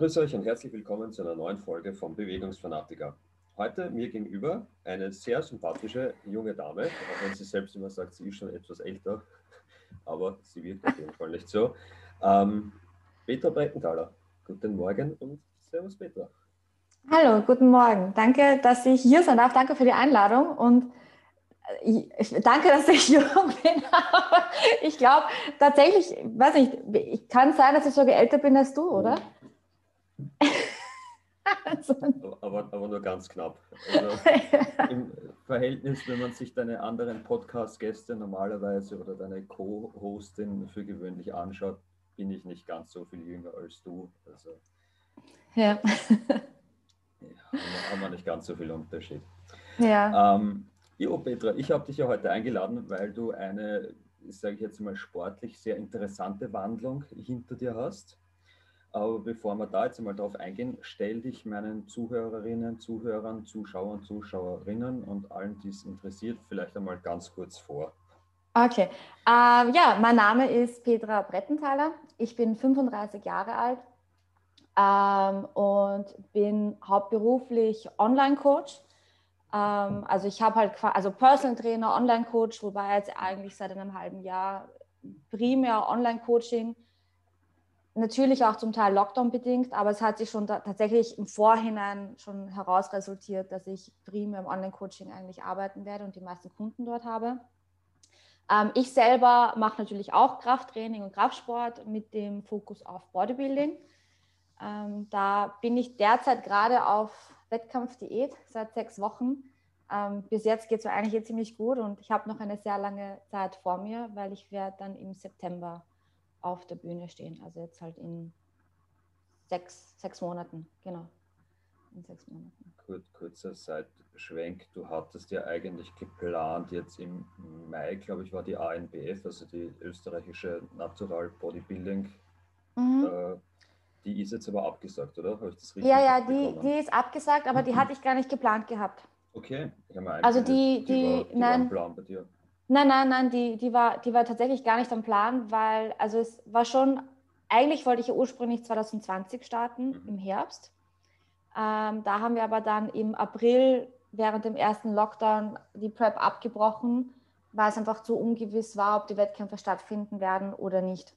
grüß euch und herzlich willkommen zu einer neuen Folge vom Bewegungsfanatiker. Heute mir gegenüber eine sehr sympathische junge Dame, auch wenn sie selbst immer sagt, sie ist schon etwas älter, aber sie wirkt auf jeden Fall nicht so. Ähm, Petra Brettenthaler, guten Morgen und Servus Petra. Hallo, guten Morgen. Danke, dass ich hier sein darf. Danke für die Einladung und ich, danke, dass ich jung bin. ich glaube tatsächlich, weiß nicht, ich kann sein, dass ich sogar älter bin als du, oder? Also. aber, aber nur ganz knapp. Also Im Verhältnis, wenn man sich deine anderen Podcast-Gäste normalerweise oder deine Co-Hostin für gewöhnlich anschaut, bin ich nicht ganz so viel jünger als du. Also, ja. ja haben wir nicht ganz so viel Unterschied. Ja. Ähm, Jo, Petra, ich habe dich ja heute eingeladen, weil du eine, sage ich jetzt mal, sportlich sehr interessante Wandlung hinter dir hast. Aber bevor wir da jetzt einmal drauf eingehen, stell dich meinen Zuhörerinnen, Zuhörern, Zuschauern, Zuschauerinnen und allen, die es interessiert, vielleicht einmal ganz kurz vor. Okay, ähm, ja, mein Name ist Petra Brettenthaler. Ich bin 35 Jahre alt ähm, und bin hauptberuflich Online-Coach ähm, also ich habe halt, also Personal Trainer, Online-Coach, wobei jetzt eigentlich seit einem halben Jahr primär Online-Coaching, natürlich auch zum Teil Lockdown-bedingt, aber es hat sich schon tatsächlich im Vorhinein schon herausresultiert, dass ich primär im Online-Coaching eigentlich arbeiten werde und die meisten Kunden dort habe. Ähm, ich selber mache natürlich auch Krafttraining und Kraftsport mit dem Fokus auf Bodybuilding. Ähm, da bin ich derzeit gerade auf Wettkampfdiät seit sechs Wochen. Ähm, bis jetzt geht es mir eigentlich ziemlich gut und ich habe noch eine sehr lange Zeit vor mir, weil ich werde dann im September auf der Bühne stehen. Also jetzt halt in sechs, sechs Monaten, genau. In sechs Monaten. Kur kurzer Seitschwenk. Du hattest ja eigentlich geplant, jetzt im Mai, glaube ich, war die ANBF, also die österreichische Natural Bodybuilding mhm. äh, die ist jetzt aber abgesagt, oder? Habe ich das richtig Ja, ja, die, die ist abgesagt, aber die hatte ich gar nicht geplant gehabt. Okay, ich habe mir Also die, die, die, war, die nein, Plan bei dir. Nein, nein, nein, die, die, war, die war tatsächlich gar nicht am Plan, weil, also es war schon, eigentlich wollte ich ja ursprünglich 2020 starten, mhm. im Herbst. Ähm, da haben wir aber dann im April während dem ersten Lockdown die Prep abgebrochen, weil es einfach zu ungewiss war, ob die Wettkämpfe stattfinden werden oder nicht.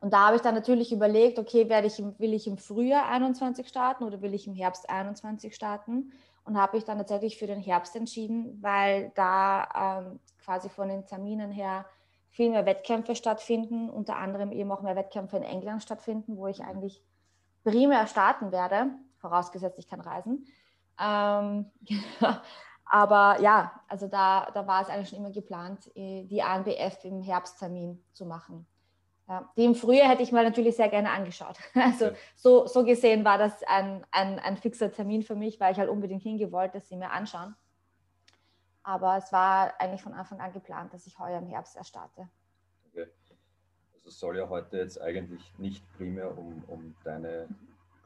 Und da habe ich dann natürlich überlegt, okay, werde ich, will ich im Frühjahr 21 starten oder will ich im Herbst 21 starten? Und habe ich dann tatsächlich für den Herbst entschieden, weil da ähm, quasi von den Terminen her viel mehr Wettkämpfe stattfinden, unter anderem eben auch mehr Wettkämpfe in England stattfinden, wo ich eigentlich primär starten werde, vorausgesetzt ich kann reisen. Ähm, aber ja, also da, da war es eigentlich schon immer geplant, äh, die ANBF im Herbsttermin zu machen. Ja, die im Frühjahr hätte ich mal natürlich sehr gerne angeschaut. Also ja. so, so gesehen war das ein, ein, ein fixer Termin für mich, weil ich halt unbedingt hingewollt, dass sie mir anschauen. Aber es war eigentlich von Anfang an geplant, dass ich heuer im Herbst erst starte. Okay. Also es soll ja heute jetzt eigentlich nicht primär um, um deine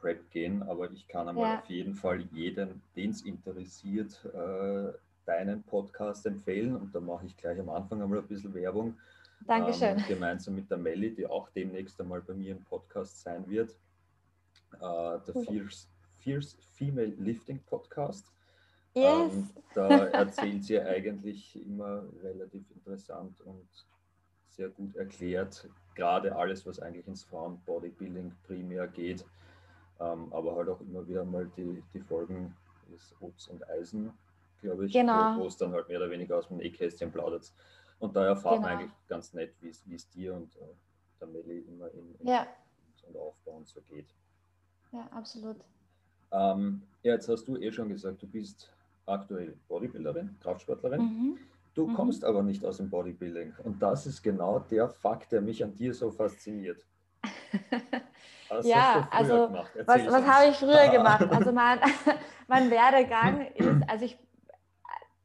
Prep gehen, aber ich kann einmal ja. auf jeden Fall jeden, den es interessiert, äh, deinen Podcast empfehlen. Und da mache ich gleich am Anfang einmal ein bisschen Werbung. Dankeschön. Ähm, gemeinsam mit der Melli, die auch demnächst einmal bei mir im Podcast sein wird. Äh, der Fierce, Fierce Female Lifting Podcast. Yes. Ähm, da erzählt sie eigentlich immer relativ interessant und sehr gut erklärt, gerade alles, was eigentlich ins Frauen-Bodybuilding primär geht, ähm, aber halt auch immer wieder mal die, die Folgen des Obst und Eisen, glaube ich, genau. wo es dann halt mehr oder weniger aus dem Nähkästchen plaudert. Und da erfahren genau. wir eigentlich ganz nett, wie es dir und äh, der Melli immer in, in ja. und Aufbau und so geht. Ja, absolut. Ähm, ja, jetzt hast du eh schon gesagt, du bist aktuell Bodybuilderin, Kraftsportlerin. Mhm. Du mhm. kommst aber nicht aus dem Bodybuilding. Und das ist genau der Fakt, der mich an dir so fasziniert. Was ja, also was, was habe ich früher gemacht? Also mein, mein Werdegang ist, also ich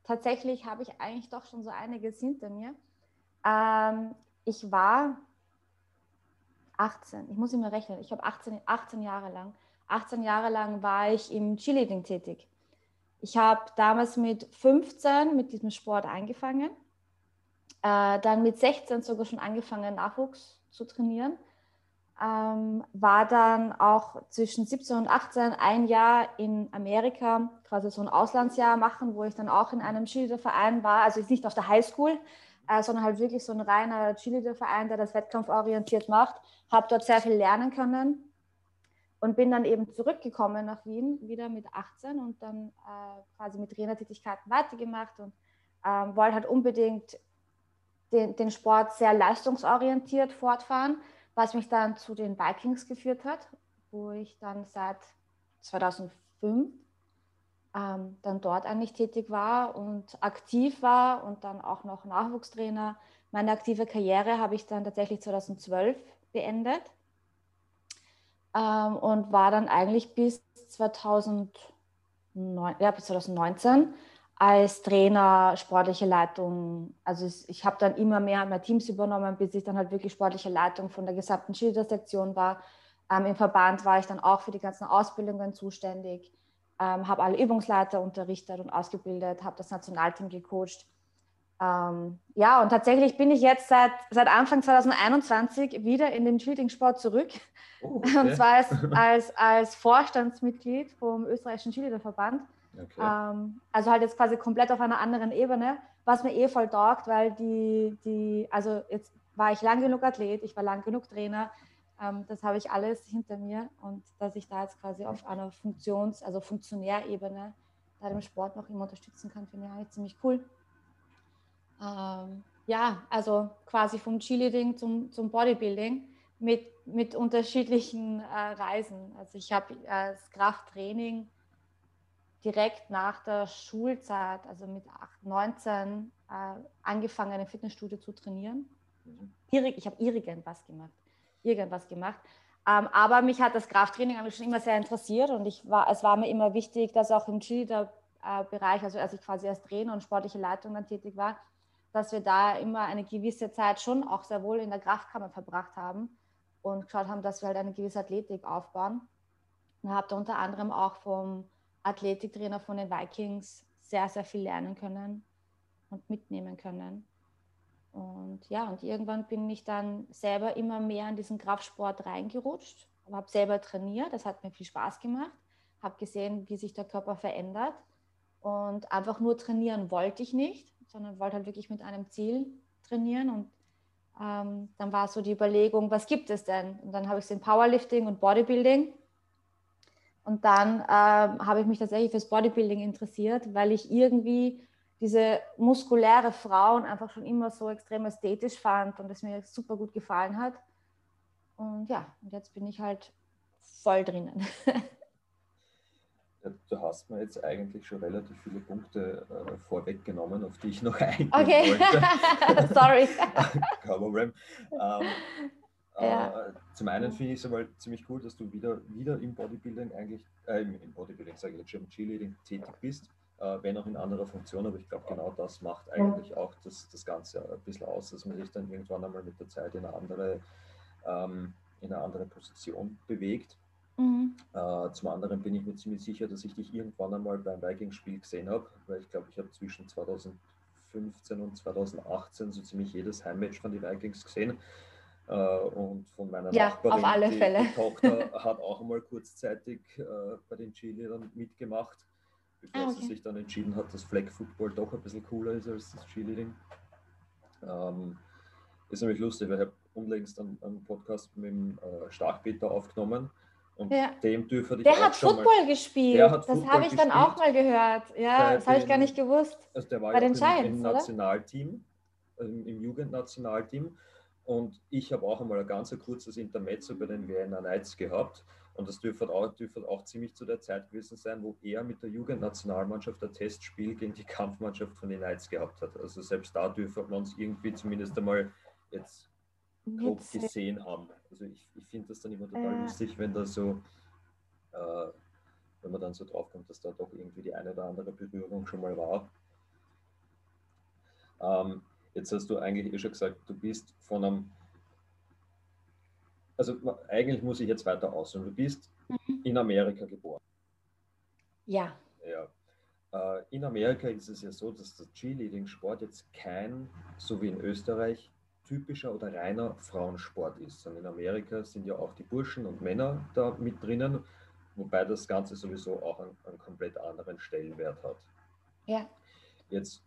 tatsächlich habe ich eigentlich doch schon so einiges hinter mir. Ähm, ich war 18, ich muss immer rechnen, ich habe 18, 18 Jahre lang, 18 Jahre lang war ich im Cheerleading tätig. Ich habe damals mit 15 mit diesem Sport angefangen, äh, dann mit 16 sogar schon angefangen, Nachwuchs zu trainieren. Ähm, war dann auch zwischen 17 und 18 ein Jahr in Amerika, quasi so ein Auslandsjahr machen, wo ich dann auch in einem Cheerleader-Verein war, also nicht auf der Highschool, äh, sondern halt wirklich so ein reiner Cheerleader-Verein, der das wettkampforientiert macht. Habe dort sehr viel lernen können und bin dann eben zurückgekommen nach Wien, wieder mit 18 und dann äh, quasi mit Trainertätigkeiten weitergemacht und ähm, wollte halt unbedingt den, den Sport sehr leistungsorientiert fortfahren, was mich dann zu den Vikings geführt hat, wo ich dann seit 2005 ähm, dann dort eigentlich tätig war und aktiv war und dann auch noch Nachwuchstrainer. Meine aktive Karriere habe ich dann tatsächlich 2012 beendet ähm, und war dann eigentlich bis, 2009, ja, bis 2019 als Trainer, sportliche Leitung. Also ich habe dann immer mehr, mehr Teams übernommen, bis ich dann halt wirklich sportliche Leitung von der gesamten Schildersektion war. Ähm, Im Verband war ich dann auch für die ganzen Ausbildungen zuständig, ähm, habe alle Übungsleiter unterrichtet und ausgebildet, habe das Nationalteam gecoacht ähm, ja, und tatsächlich bin ich jetzt seit, seit Anfang 2021 wieder in den Cheerleading-Sport zurück. Oh, okay. Und zwar als, als, als Vorstandsmitglied vom österreichischen Cheerleader-Verband. Okay. Ähm, also halt jetzt quasi komplett auf einer anderen Ebene, was mir eh voll taugt, weil die, die, also jetzt war ich lang genug Athlet, ich war lang genug Trainer, ähm, das habe ich alles hinter mir und dass ich da jetzt quasi auf einer Funktions-, also Funktionärebene da dem Sport noch immer unterstützen kann, finde ich eigentlich ziemlich cool. Ähm, ja, also quasi vom Cheerleading zum, zum Bodybuilding mit, mit unterschiedlichen äh, Reisen. Also ich habe äh, das Krafttraining direkt nach der Schulzeit, also mit 8, 19, äh, angefangen, im Fitnessstudio zu trainieren. Ich habe irgendwas gemacht. Irgendwas gemacht. Ähm, aber mich hat das Krafttraining schon immer sehr interessiert und ich war, es war mir immer wichtig, dass auch im Cheerleader-Bereich, also als ich quasi als Trainer und sportliche Leitung dann tätig war, dass wir da immer eine gewisse Zeit schon auch sehr wohl in der Kraftkammer verbracht haben und geschaut haben, dass wir halt eine gewisse Athletik aufbauen. Und habe da unter anderem auch vom Athletiktrainer von den Vikings sehr, sehr viel lernen können und mitnehmen können. Und ja, und irgendwann bin ich dann selber immer mehr in diesen Kraftsport reingerutscht, habe selber trainiert, das hat mir viel Spaß gemacht, habe gesehen, wie sich der Körper verändert und einfach nur trainieren wollte ich nicht, sondern wollte halt wirklich mit einem Ziel trainieren. Und ähm, dann war so die Überlegung, was gibt es denn? Und dann habe ich es in Powerlifting und Bodybuilding. Und dann ähm, habe ich mich tatsächlich fürs Bodybuilding interessiert, weil ich irgendwie diese muskuläre Frauen einfach schon immer so extrem ästhetisch fand und es mir super gut gefallen hat. Und ja, und jetzt bin ich halt voll drinnen. du hast mir jetzt eigentlich schon relativ viele Punkte äh, vorweggenommen, auf die ich noch eingehen okay. wollte. Sorry. Kein Problem. Ähm, ja. äh, zum einen finde ich es einmal ziemlich cool, dass du wieder, wieder im Bodybuilding eigentlich, äh, im Bodybuilding sage ich jetzt schon, im Cheerleading tätig bist, äh, wenn auch in anderer Funktion, aber ich glaube genau das macht eigentlich auch das, das Ganze ein bisschen aus, dass man sich dann irgendwann einmal mit der Zeit in eine andere, ähm, in eine andere Position bewegt. Mhm. Äh, zum anderen bin ich mir ziemlich sicher, dass ich dich irgendwann einmal beim Vikings-Spiel gesehen habe, weil ich glaube, ich habe zwischen 2015 und 2018 so ziemlich jedes Heimmatch von den Vikings gesehen. Äh, und von meiner ja, Nachbarin, auf alle die, Fälle. die Tochter, hat auch einmal kurzzeitig äh, bei den Cheerleadern mitgemacht, bevor ah, okay. sie sich dann entschieden hat, dass Flag Football doch ein bisschen cooler ist als das Cheerleading. Ähm, ist nämlich lustig, weil ich habe unlängst einen, einen Podcast mit dem äh, Starkpeter aufgenommen und ja. dem dürfte ich Der hat Football mal, gespielt. Hat das habe ich dann auch mal gehört. Ja, das habe ich gar nicht gewusst. Also der war Bei ja den Giants, im, im Nationalteam, im, im Jugendnationalteam. Und ich habe auch einmal ein ganz kurzes Intermezzo bei den Vienna Knights gehabt. Und das dürfte auch, dürfte auch ziemlich zu der Zeit gewesen sein, wo er mit der Jugendnationalmannschaft ein Testspiel gegen die Kampfmannschaft von den Knights gehabt hat. Also selbst da dürfte man uns irgendwie zumindest einmal jetzt grob gesehen haben. Also ich, ich finde das dann immer total äh. lustig, wenn da so, äh, wenn man dann so draufkommt, dass da doch irgendwie die eine oder andere Berührung schon mal war. Ähm, jetzt hast du eigentlich eh schon gesagt, du bist von einem, also eigentlich muss ich jetzt weiter ausholen, du bist mhm. in Amerika geboren. Ja. Ja. Äh, in Amerika ist es ja so, dass der Cheerleading-Sport jetzt kein, so wie in Österreich, typischer oder reiner Frauensport ist. Und in Amerika sind ja auch die Burschen und Männer da mit drinnen, wobei das Ganze sowieso auch einen, einen komplett anderen Stellenwert hat. Ja. Jetzt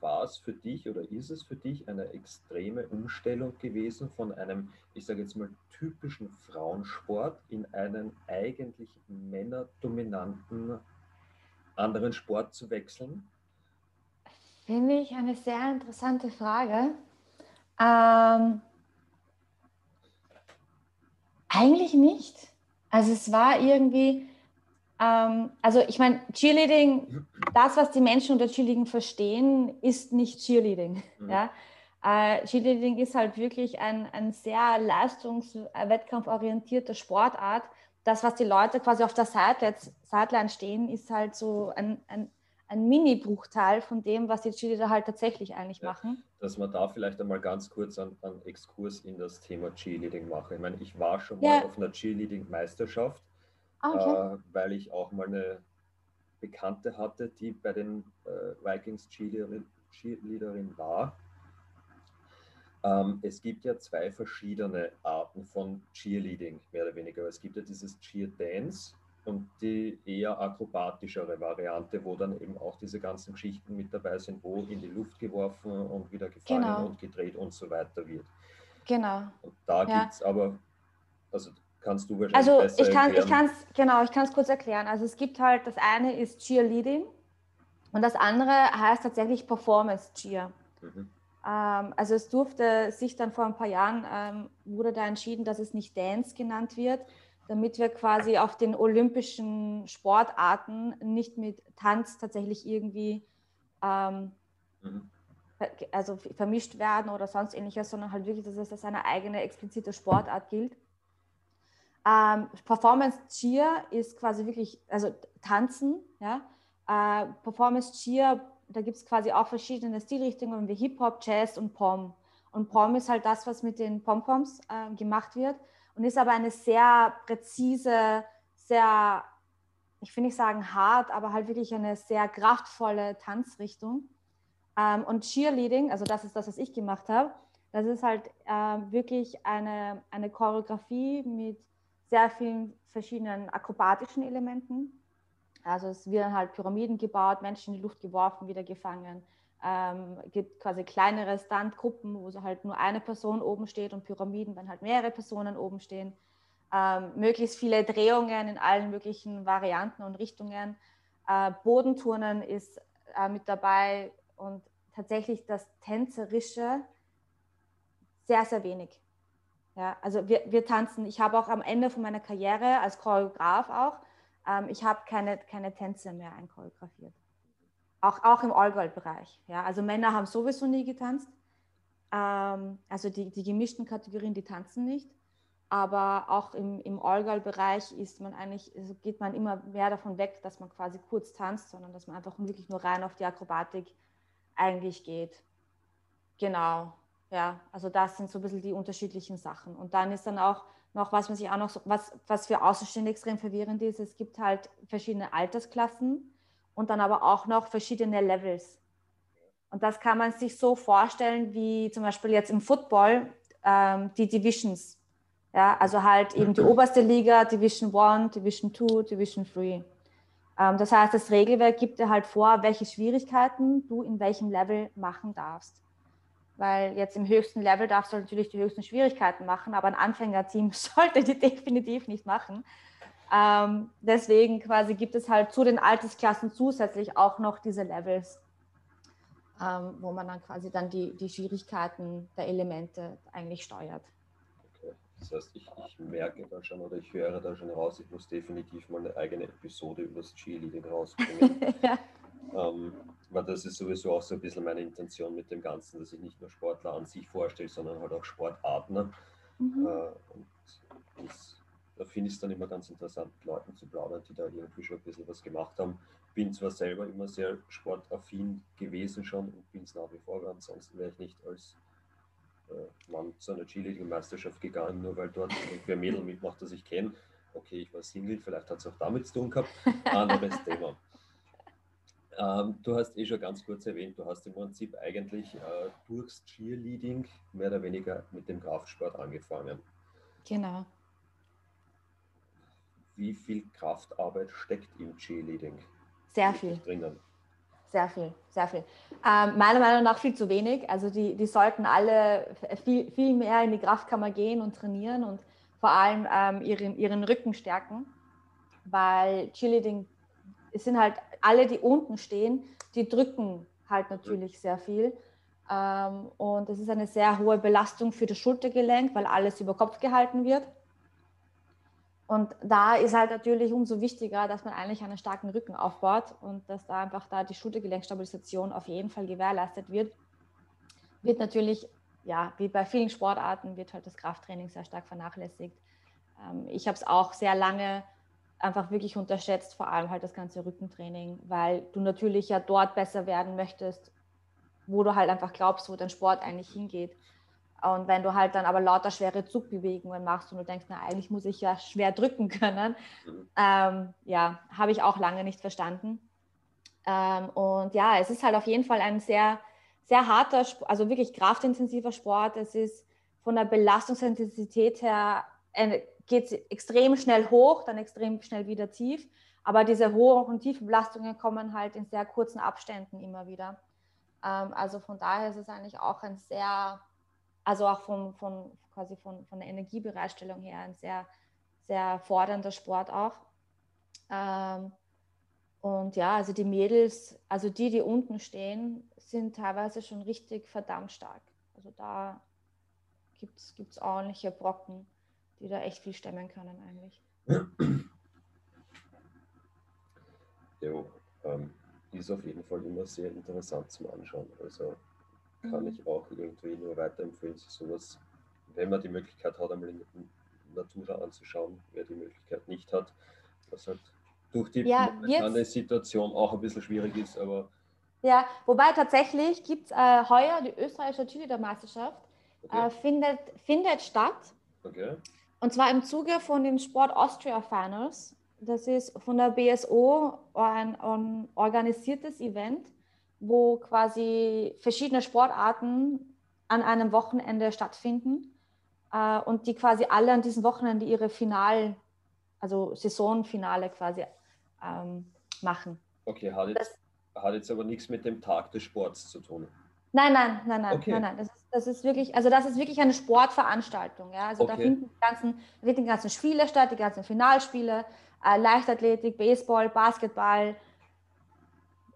war es für dich oder ist es für dich eine extreme Umstellung gewesen von einem, ich sage jetzt mal, typischen Frauensport in einen eigentlich männerdominanten anderen Sport zu wechseln? Finde ich eine sehr interessante Frage. Ähm, eigentlich nicht. Also es war irgendwie, ähm, also ich meine, Cheerleading, das, was die Menschen unter Cheerleading verstehen, ist nicht Cheerleading. Mhm. Ja? Äh, Cheerleading ist halt wirklich ein, ein sehr leistungswettkampforientierter Sportart. Das, was die Leute quasi auf der Sideline stehen, ist halt so ein, ein, ein Mini-Bruchteil von dem, was die Cheerleader halt tatsächlich eigentlich ja, machen. Dass man da vielleicht einmal ganz kurz einen, einen Exkurs in das Thema Cheerleading mache. Ich meine, ich war schon mal ja. auf einer Cheerleading-Meisterschaft Ah, okay. äh, weil ich auch mal eine Bekannte hatte, die bei den äh, Vikings Cheerleaderin, Cheerleaderin war. Ähm, es gibt ja zwei verschiedene Arten von Cheerleading, mehr oder weniger. Es gibt ja dieses Cheer Dance und die eher akrobatischere Variante, wo dann eben auch diese ganzen Geschichten mit dabei sind, wo in die Luft geworfen und wieder gefallen genau. und gedreht und so weiter wird. Genau. Und da ja. gibt es aber, also kannst du wahrscheinlich Also besser ich kann ich es genau, ich kann es kurz erklären. Also es gibt halt das eine ist Cheerleading und das andere heißt tatsächlich Performance Cheer. Mhm. Ähm, also es durfte sich dann vor ein paar Jahren ähm, wurde da entschieden, dass es nicht Dance genannt wird, damit wir quasi auf den olympischen Sportarten nicht mit Tanz tatsächlich irgendwie ähm, mhm also vermischt werden oder sonst ähnliches, sondern halt wirklich, dass es als eine eigene explizite Sportart gilt. Ähm, Performance Cheer ist quasi wirklich, also Tanzen, ja. Äh, Performance Cheer, da gibt es quasi auch verschiedene Stilrichtungen wie Hip-Hop, Jazz und Pom. Und Pom ist halt das, was mit den Pompoms äh, gemacht wird und ist aber eine sehr präzise, sehr, ich will nicht sagen hart, aber halt wirklich eine sehr kraftvolle Tanzrichtung. Ähm, und Cheerleading, also das ist das, was ich gemacht habe, das ist halt äh, wirklich eine, eine Choreografie mit sehr vielen verschiedenen akrobatischen Elementen. Also es werden halt Pyramiden gebaut, Menschen in die Luft geworfen, wieder gefangen. Ähm, gibt quasi kleinere Standgruppen, wo so halt nur eine Person oben steht und Pyramiden, wenn halt mehrere Personen oben stehen. Ähm, möglichst viele Drehungen in allen möglichen Varianten und Richtungen. Äh, Bodenturnen ist äh, mit dabei und tatsächlich das Tänzerische sehr, sehr wenig. Ja, also wir, wir tanzen. Ich habe auch am Ende von meiner Karriere als Choreograf auch, ähm, ich habe keine, keine Tänze mehr einchoreografiert. Auch, auch im Allgäu-Bereich. Ja, also Männer haben sowieso nie getanzt. Ähm, also die, die gemischten Kategorien, die tanzen nicht. Aber auch im, im Allgäu-Bereich ist man eigentlich, also geht man immer mehr davon weg, dass man quasi kurz tanzt, sondern dass man einfach wirklich nur rein auf die Akrobatik eigentlich geht. Genau. Ja, also das sind so ein bisschen die unterschiedlichen Sachen. Und dann ist dann auch noch, was man sich auch noch, so, was, was für Außenstehende extrem verwirrend ist, es gibt halt verschiedene Altersklassen und dann aber auch noch verschiedene Levels. Und das kann man sich so vorstellen, wie zum Beispiel jetzt im Football ähm, die Divisions. Ja, also halt eben die oberste Liga, Division 1, Division 2, Division 3. Ähm, das heißt, das Regelwerk gibt dir halt vor, welche Schwierigkeiten du in welchem Level machen darfst weil jetzt im höchsten Level darfst du natürlich die höchsten Schwierigkeiten machen, aber ein Anfängerteam sollte die definitiv nicht machen. Ähm, deswegen quasi gibt es halt zu den Altersklassen zusätzlich auch noch diese Levels, ähm, wo man dann quasi dann die, die Schwierigkeiten der Elemente eigentlich steuert. Okay. Das heißt, ich, ich merke da schon oder ich höre da schon raus, ich muss definitiv mal eine eigene Episode über das Cheerleading rausbringen. ja. Ähm, weil das ist sowieso auch so ein bisschen meine Intention mit dem Ganzen, dass ich nicht nur Sportler an sich vorstelle, sondern halt auch Sportarten. Mhm. Äh, und das, da finde ich es dann immer ganz interessant, mit Leuten zu plaudern, die da irgendwie schon ein bisschen was gemacht haben. Bin zwar selber immer sehr sportaffin gewesen schon und bin es nach wie vor, ansonsten wäre ich nicht als äh, Mann zu einer Cheerleading-Meisterschaft gegangen, nur weil dort wer Mädel mitmacht, das ich kenne. Okay, ich war Single, vielleicht hat es auch damit zu tun gehabt. Anderes Thema. Ähm, du hast eh schon ganz kurz erwähnt, du hast im Prinzip eigentlich äh, durchs Cheerleading mehr oder weniger mit dem Kraftsport angefangen. Genau. Wie viel Kraftarbeit steckt im Cheerleading? Sehr viel. Drinnen? Sehr viel, sehr viel. Ähm, meiner Meinung nach viel zu wenig. Also die, die sollten alle viel, viel mehr in die Kraftkammer gehen und trainieren und vor allem ähm, ihren, ihren Rücken stärken, weil Cheerleading, es sind halt alle, die unten stehen, die drücken halt natürlich sehr viel. Ähm, und es ist eine sehr hohe Belastung für das Schultergelenk, weil alles über Kopf gehalten wird. Und da ist halt natürlich umso wichtiger, dass man eigentlich einen starken Rücken aufbaut und dass da einfach da die Schultergelenkstabilisation auf jeden Fall gewährleistet wird. Wird natürlich, ja, wie bei vielen Sportarten, wird halt das Krafttraining sehr stark vernachlässigt. Ähm, ich habe es auch sehr lange einfach wirklich unterschätzt, vor allem halt das ganze Rückentraining, weil du natürlich ja dort besser werden möchtest, wo du halt einfach glaubst, wo dein Sport eigentlich hingeht. Und wenn du halt dann aber lauter schwere Zugbewegungen machst und du denkst, na, eigentlich muss ich ja schwer drücken können, ähm, ja, habe ich auch lange nicht verstanden. Ähm, und ja, es ist halt auf jeden Fall ein sehr, sehr harter, also wirklich kraftintensiver Sport. Es ist von der Belastungsintensität her geht es extrem schnell hoch, dann extrem schnell wieder tief. Aber diese hohen und tiefen Belastungen kommen halt in sehr kurzen Abständen immer wieder. Ähm, also von daher ist es eigentlich auch ein sehr, also auch von, von quasi von, von der Energiebereitstellung her ein sehr, sehr fordernder Sport auch. Ähm, und ja, also die Mädels, also die, die unten stehen, sind teilweise schon richtig verdammt stark. Also da gibt es ordentliche Brocken die da echt viel stemmen können eigentlich. Ja, ähm, ist auf jeden Fall immer sehr interessant zum Anschauen. Also kann mhm. ich auch irgendwie nur weiterempfehlen, sowas, wenn man die Möglichkeit hat, einmal in Natura anzuschauen, wer die Möglichkeit nicht hat, was halt durch die ja, momentane Situation auch ein bisschen schwierig ist, aber ja, wobei tatsächlich gibt es äh, heuer die österreichische Cheerleader-Meisterschaft, okay. äh, findet, findet statt. Okay. Und zwar im Zuge von den Sport Austria Finals. Das ist von der BSO ein, ein organisiertes Event, wo quasi verschiedene Sportarten an einem Wochenende stattfinden äh, und die quasi alle an diesem Wochenende ihre Final, also Saisonfinale quasi ähm, machen. Okay, hat jetzt, das, hat jetzt aber nichts mit dem Tag des Sports zu tun. Nein, nein, nein, nein, okay. nein, nein. Das das ist wirklich, also das ist wirklich eine Sportveranstaltung. Ja? Also okay. da finden die ganzen, da finden die ganzen Spiele statt, die ganzen Finalspiele, äh, Leichtathletik, Baseball, Basketball.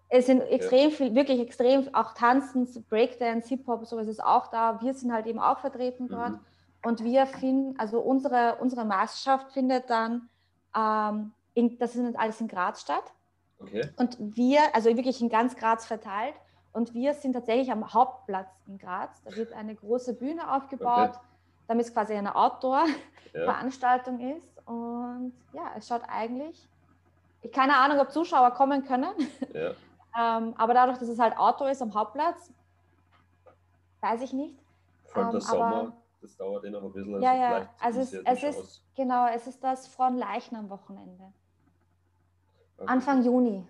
Es sind extrem ja. viel, wirklich extrem, auch Tanzen, Breakdance, Hip-Hop, sowas ist auch da. Wir sind halt eben auch vertreten dort. Mhm. Und wir finden, also unsere, unsere Meisterschaft findet dann, ähm, in, das ist alles in Graz statt. Okay. Und wir, also wirklich in ganz Graz verteilt. Und wir sind tatsächlich am Hauptplatz in Graz. Da wird eine große Bühne aufgebaut, okay. damit es quasi eine Outdoor-Veranstaltung ja. ist. Und ja, es schaut eigentlich, ich keine Ahnung, ob Zuschauer kommen können. Ja. ähm, aber dadurch, dass es halt Outdoor ist am Hauptplatz, weiß ich nicht. Vor allem der ähm, Sommer, das dauert eh noch ein bisschen. Also ja, ja, also es, es ist, genau, es ist das von Leichen am Wochenende. Okay. Anfang Juni.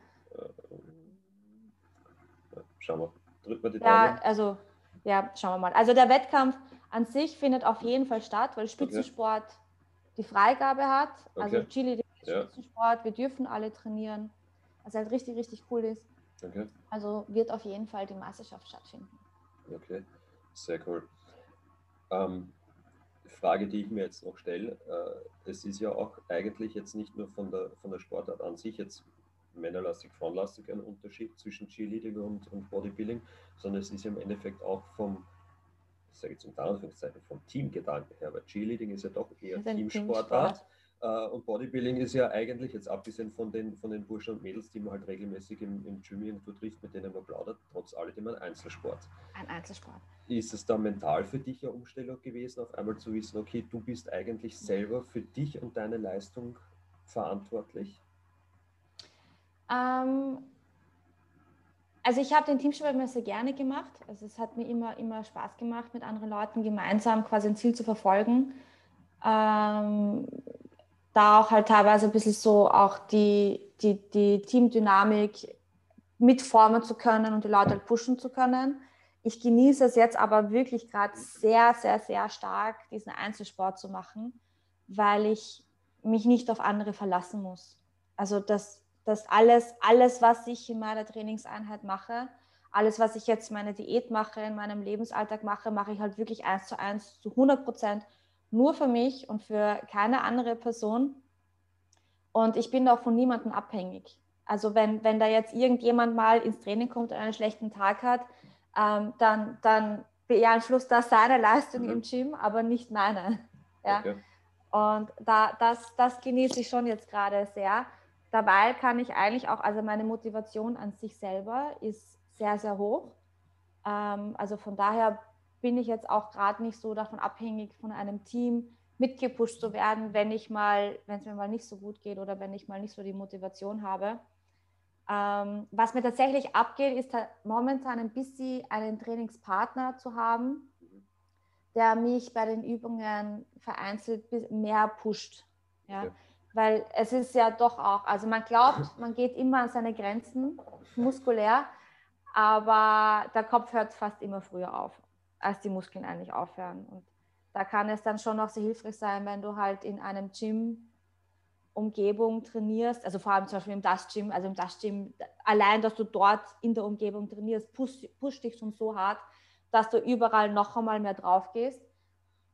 Schauen wir. Drücken wir die Daumen. Ja, also, ja, schauen wir mal. Also der Wettkampf an sich findet auf jeden Fall statt, weil Spitzensport okay. die Freigabe hat. Also okay. Chile ja. Spitzensport, wir dürfen alle trainieren. Was halt richtig, richtig cool ist. Okay. Also wird auf jeden Fall die Meisterschaft stattfinden. Okay, sehr cool. Ähm, Frage, die ich mir jetzt noch stelle, äh, es ist ja auch eigentlich jetzt nicht nur von der, von der Sportart an sich jetzt männerlastig, frauenlastig ein Unterschied zwischen Cheerleading und, und Bodybuilding, sondern es ist im Endeffekt auch vom, ich sage jetzt unter Anführungszeichen, vom Teamgedanken her, weil Cheerleading ist ja doch eher Teamsportart. Teamsport. Äh, und Bodybuilding ist ja eigentlich, jetzt abgesehen von den, von den Burschen und Mädels, die man halt regelmäßig im, im Gym irgendwo trifft, mit denen man plaudert, trotz alledem ein Einzelsport. Ein Einzelsport. Ist es da mental für dich eine Umstellung gewesen, auf einmal zu wissen, okay, du bist eigentlich selber für dich und deine Leistung verantwortlich? Ähm, also ich habe den Teamsport immer sehr gerne gemacht. Also es hat mir immer, immer Spaß gemacht, mit anderen Leuten gemeinsam quasi ein Ziel zu verfolgen. Ähm, da auch halt teilweise ein bisschen so auch die, die, die Teamdynamik mitformen zu können und die Leute halt pushen zu können. Ich genieße es jetzt aber wirklich gerade sehr, sehr, sehr stark, diesen Einzelsport zu machen, weil ich mich nicht auf andere verlassen muss. Also dass, dass alles, alles, was ich in meiner Trainingseinheit mache, alles, was ich jetzt meine Diät mache, in meinem Lebensalltag mache, mache ich halt wirklich eins zu eins, zu 100 Prozent nur für mich und für keine andere Person. Und ich bin auch von niemandem abhängig. Also wenn, wenn da jetzt irgendjemand mal ins Training kommt und einen schlechten Tag hat, ähm, dann, dann beeinflusst das seine Leistung mhm. im Gym, aber nicht meine. Ja? Okay. Und da, das, das genieße ich schon jetzt gerade sehr. Dabei kann ich eigentlich auch, also meine Motivation an sich selber ist sehr, sehr hoch. Ähm, also von daher bin ich jetzt auch gerade nicht so davon abhängig, von einem Team mitgepusht zu werden, wenn ich mal, wenn es mir mal nicht so gut geht oder wenn ich mal nicht so die Motivation habe. Ähm, was mir tatsächlich abgeht, ist momentan ein bisschen einen Trainingspartner zu haben, der mich bei den Übungen vereinzelt mehr pusht. Ja? ja. Weil es ist ja doch auch, also man glaubt, man geht immer an seine Grenzen muskulär, aber der Kopf hört fast immer früher auf, als die Muskeln eigentlich aufhören. Und da kann es dann schon noch sehr hilfreich sein, wenn du halt in einem Gym Umgebung trainierst, also vor allem zum Beispiel im Dust Gym, also im Dust Gym, allein, dass du dort in der Umgebung trainierst, pusht push dich schon so hart, dass du überall noch einmal mehr drauf gehst.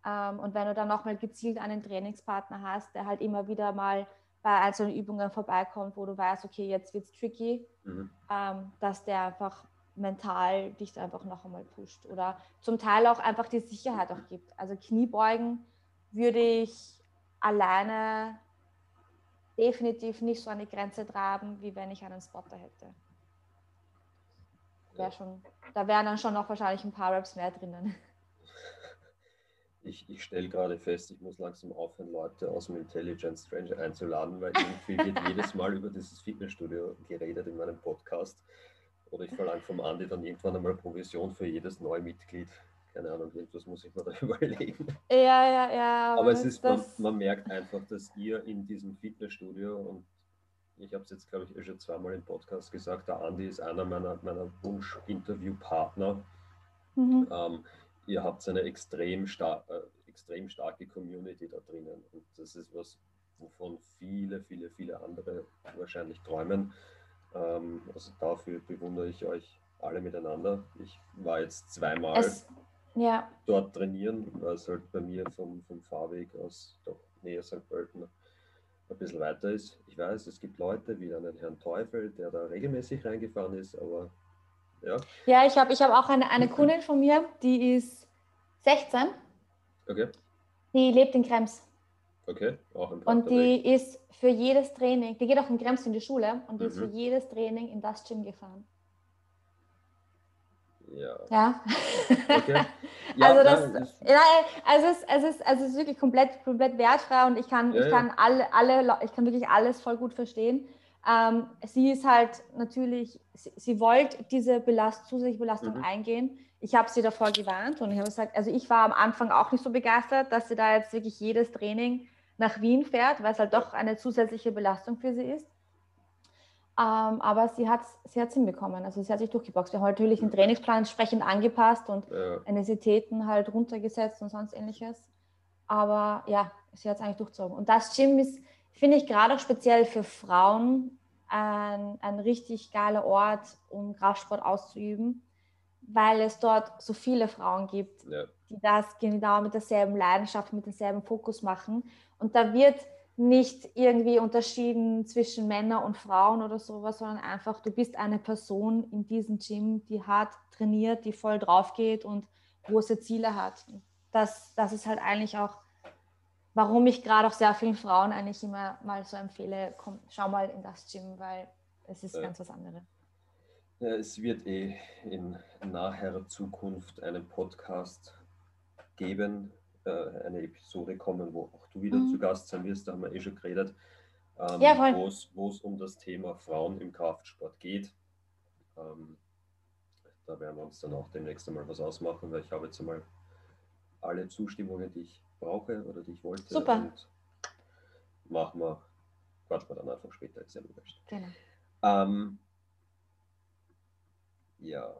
Ähm, und wenn du dann nochmal gezielt einen Trainingspartner hast, der halt immer wieder mal bei einzelnen Übungen vorbeikommt, wo du weißt, okay, jetzt wird es tricky, mhm. ähm, dass der einfach mental dich einfach noch einmal pusht oder zum Teil auch einfach die Sicherheit auch gibt. Also Kniebeugen würde ich alleine definitiv nicht so an die Grenze traben, wie wenn ich einen Spotter hätte. Wär schon, da wären dann schon noch wahrscheinlich ein paar Reps mehr drinnen. Ich, ich stelle gerade fest, ich muss langsam aufhören, Leute aus dem Intelligence Strange einzuladen, weil irgendwie wird jedes Mal über dieses Fitnessstudio geredet in meinem Podcast. Oder ich verlange vom Andi dann irgendwann einmal Provision für jedes neue Mitglied keine Ahnung, irgendwas muss ich mir da überlegen. Ja, ja, ja. Aber, aber es ist, man, man, merkt einfach, dass ihr in diesem Fitnessstudio und ich habe es jetzt, glaube ich, eh schon zweimal im Podcast gesagt, der Andi ist einer meiner, meiner Wunsch-Interviewpartner. Mhm. Ähm, ihr habt eine extrem, star äh, extrem starke Community da drinnen und das ist was, wovon viele, viele, viele andere wahrscheinlich träumen. Ähm, also dafür bewundere ich euch alle miteinander. Ich war jetzt zweimal. Es, ja. dort trainieren, weil es halt bei mir vom, vom Fahrweg aus doch näher St. Pölten ein bisschen weiter ist. Ich weiß, es gibt Leute wie einen Herrn Teufel, der da regelmäßig reingefahren ist, aber ja. Ja, ich habe ich hab auch eine, eine Kundin von mir, die ist 16. Okay. Die lebt in Krems. Okay, auch im Und die ist für jedes Training, die geht auch in Krems in die Schule und die mhm. ist für jedes Training in das Gym gefahren. Ja. Ja. Okay. ja also das, nein, ja, also es, es, ist, also es ist wirklich komplett, komplett wertfrei und ich kann, ja, ich kann alle, alle, ich kann wirklich alles voll gut verstehen. Ähm, sie ist halt natürlich, sie, sie wollte diese Belast, zusätzliche Belastung mhm. eingehen. Ich habe sie davor gewarnt und ich habe gesagt, also ich war am Anfang auch nicht so begeistert, dass sie da jetzt wirklich jedes Training nach Wien fährt, weil es halt doch eine zusätzliche Belastung für sie ist. Ähm, aber sie hat es sie hinbekommen. Also sie hat sich durchgeboxt. Wir haben natürlich den Trainingsplan entsprechend angepasst und ja. Intensitäten halt runtergesetzt und sonst ähnliches. Aber ja, sie hat es eigentlich durchzogen. Und das Gym ist, finde ich, gerade auch speziell für Frauen ein, ein richtig geiler Ort, um Kraftsport auszuüben, weil es dort so viele Frauen gibt, ja. die das genau mit derselben Leidenschaft, mit demselben Fokus machen. Und da wird nicht irgendwie unterschieden zwischen Männern und Frauen oder sowas, sondern einfach, du bist eine Person in diesem Gym, die hart trainiert, die voll drauf geht und große Ziele hat. Das, das ist halt eigentlich auch, warum ich gerade auch sehr vielen Frauen eigentlich immer mal so empfehle, komm, schau mal in das Gym, weil es ist ja. ganz was anderes. Ja, es wird eh in naher Zukunft einen Podcast geben, äh, eine Episode kommen, wo auch du wieder mhm. zu Gast sein wirst, da haben wir eh schon geredet, ähm, ja, wo es um das Thema Frauen im Kraftsport geht. Ähm, da werden wir uns dann auch demnächst einmal was ausmachen, weil ich habe jetzt einmal alle Zustimmungen, die ich brauche oder die ich wollte. Super. Und machen wir, quatschen wir dann einfach später, ist ja wurscht. Genau. Ähm, Ja.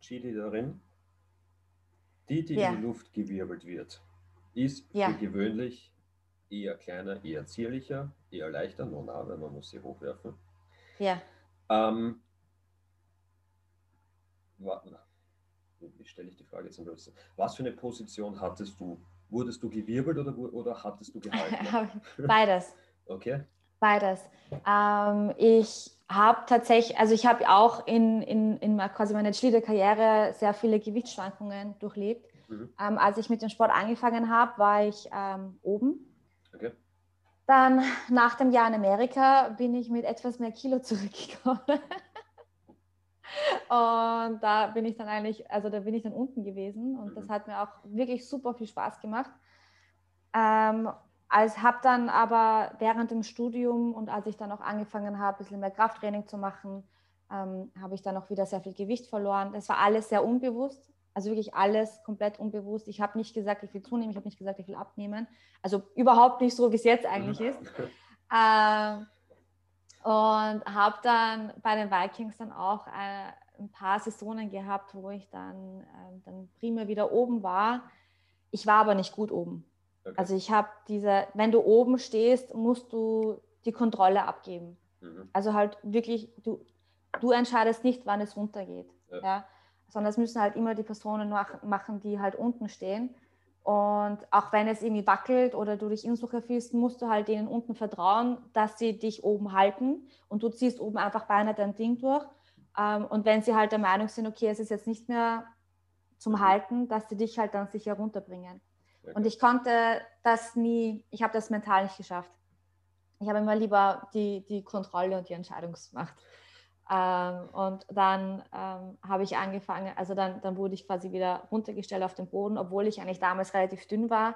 Cheerleaderin, die, die ja. in die Luft gewirbelt wird, ist ja. für gewöhnlich eher kleiner, eher zierlicher, eher leichter, nur nah, weil man muss sie hochwerfen. Ja. Ähm, wie stelle ich die Frage jetzt am besten? Was für eine Position hattest du? Wurdest du gewirbelt oder, oder hattest du gehalten? Beides. Okay. Beides. Ähm, ich habe tatsächlich, also ich habe auch in, in, in quasi meiner Cheerleader-Karriere sehr viele Gewichtsschwankungen durchlebt. Mhm. Ähm, als ich mit dem Sport angefangen habe, war ich ähm, oben. Okay. Dann nach dem Jahr in Amerika bin ich mit etwas mehr Kilo zurückgekommen. Und da bin ich dann eigentlich, also da bin ich dann unten gewesen und das mhm. hat mir auch wirklich super viel Spaß gemacht. Ähm, als habe dann aber während dem Studium und als ich dann auch angefangen habe, ein bisschen mehr Krafttraining zu machen, ähm, habe ich dann auch wieder sehr viel Gewicht verloren. Das war alles sehr unbewusst, also wirklich alles komplett unbewusst. Ich habe nicht gesagt, ich will zunehmen, ich habe nicht gesagt, ich will abnehmen. Also überhaupt nicht so, wie es jetzt eigentlich mhm. ist. Ähm, und habe dann bei den Vikings dann auch äh, ein paar Saisonen gehabt, wo ich dann, äh, dann prima wieder oben war. Ich war aber nicht gut oben. Okay. Also ich habe diese, wenn du oben stehst, musst du die Kontrolle abgeben. Mhm. Also halt wirklich, du, du entscheidest nicht, wann es runtergeht. Ja. ja. Sondern es müssen halt immer die Personen machen, die halt unten stehen. Und auch wenn es irgendwie wackelt oder du dich unsicher fühlst, musst du halt denen unten vertrauen, dass sie dich oben halten und du ziehst oben einfach beinahe dein Ding durch. Ähm, und wenn sie halt der Meinung sind, okay, es ist jetzt nicht mehr zum. Halten, dass sie dich halt dann sicher runterbringen. Okay. Und ich konnte das nie, ich habe das mental nicht geschafft. Ich habe immer lieber die, die Kontrolle und die Entscheidungsmacht. Ähm, und dann ähm, habe ich angefangen, also dann, dann wurde ich quasi wieder runtergestellt auf den Boden, obwohl ich eigentlich damals relativ dünn war.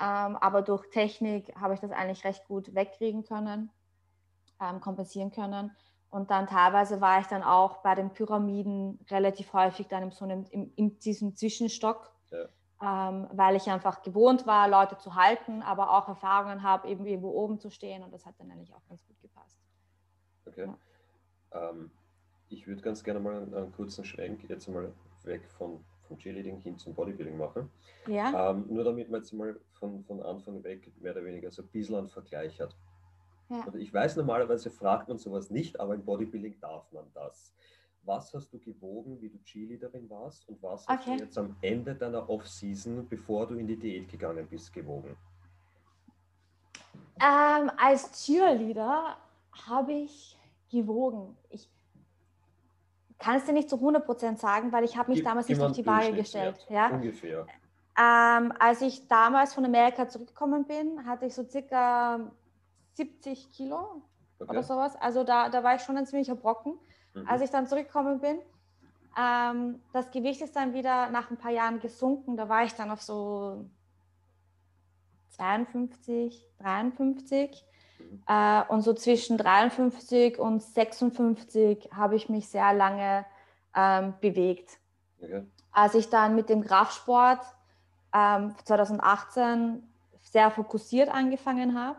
Ähm, aber durch Technik habe ich das eigentlich recht gut wegkriegen können, ähm, kompensieren können. Und dann teilweise war ich dann auch bei den Pyramiden relativ häufig dann in so einem, in, in diesem Zwischenstock, ja. ähm, weil ich einfach gewohnt war, Leute zu halten, aber auch Erfahrungen habe, eben irgendwo oben zu stehen und das hat dann eigentlich auch ganz gut gepasst. Okay. Ja. Ähm, ich würde ganz gerne mal einen, einen, kurzen Schwenk jetzt mal weg von, vom Cheerleading hin zum Bodybuilding machen. Ja. Ähm, nur damit man jetzt mal von, von Anfang weg mehr oder weniger so ein bisschen einen Vergleich hat. Ja. Also ich weiß, normalerweise fragt man sowas nicht, aber im Bodybuilding darf man das. Was hast du gewogen, wie du Cheerleaderin warst und was okay. hast du jetzt am Ende deiner Off-Season, bevor du in die Diät gegangen bist, gewogen? Ähm, als Cheerleader habe ich gewogen. Ich kann es dir nicht zu 100% sagen, weil ich habe mich Gib, damals nicht auf die Waage gestellt. Ja? Ungefähr. Ähm, als ich damals von Amerika zurückgekommen bin, hatte ich so circa 70 Kilo okay. oder sowas. Also da, da war ich schon ein ziemlicher Brocken. Mhm. Als ich dann zurückgekommen bin, ähm, das Gewicht ist dann wieder nach ein paar Jahren gesunken. Da war ich dann auf so 52, 53. Mhm. Äh, und so zwischen 53 und 56 habe ich mich sehr lange ähm, bewegt. Okay. Als ich dann mit dem Kraftsport ähm, 2018 sehr fokussiert angefangen habe,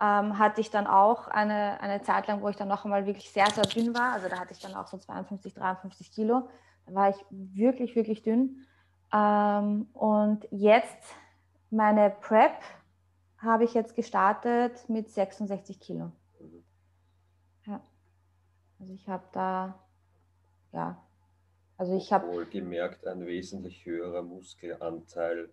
ähm, hatte ich dann auch eine, eine Zeit lang, wo ich dann noch einmal wirklich sehr, sehr dünn war. Also da hatte ich dann auch so 52, 53 Kilo. Da war ich wirklich, wirklich dünn. Ähm, und jetzt meine Prep habe ich jetzt gestartet mit 66 Kilo. Ja. Also ich habe da, ja, also ich habe... gemerkt, ein wesentlich höherer Muskelanteil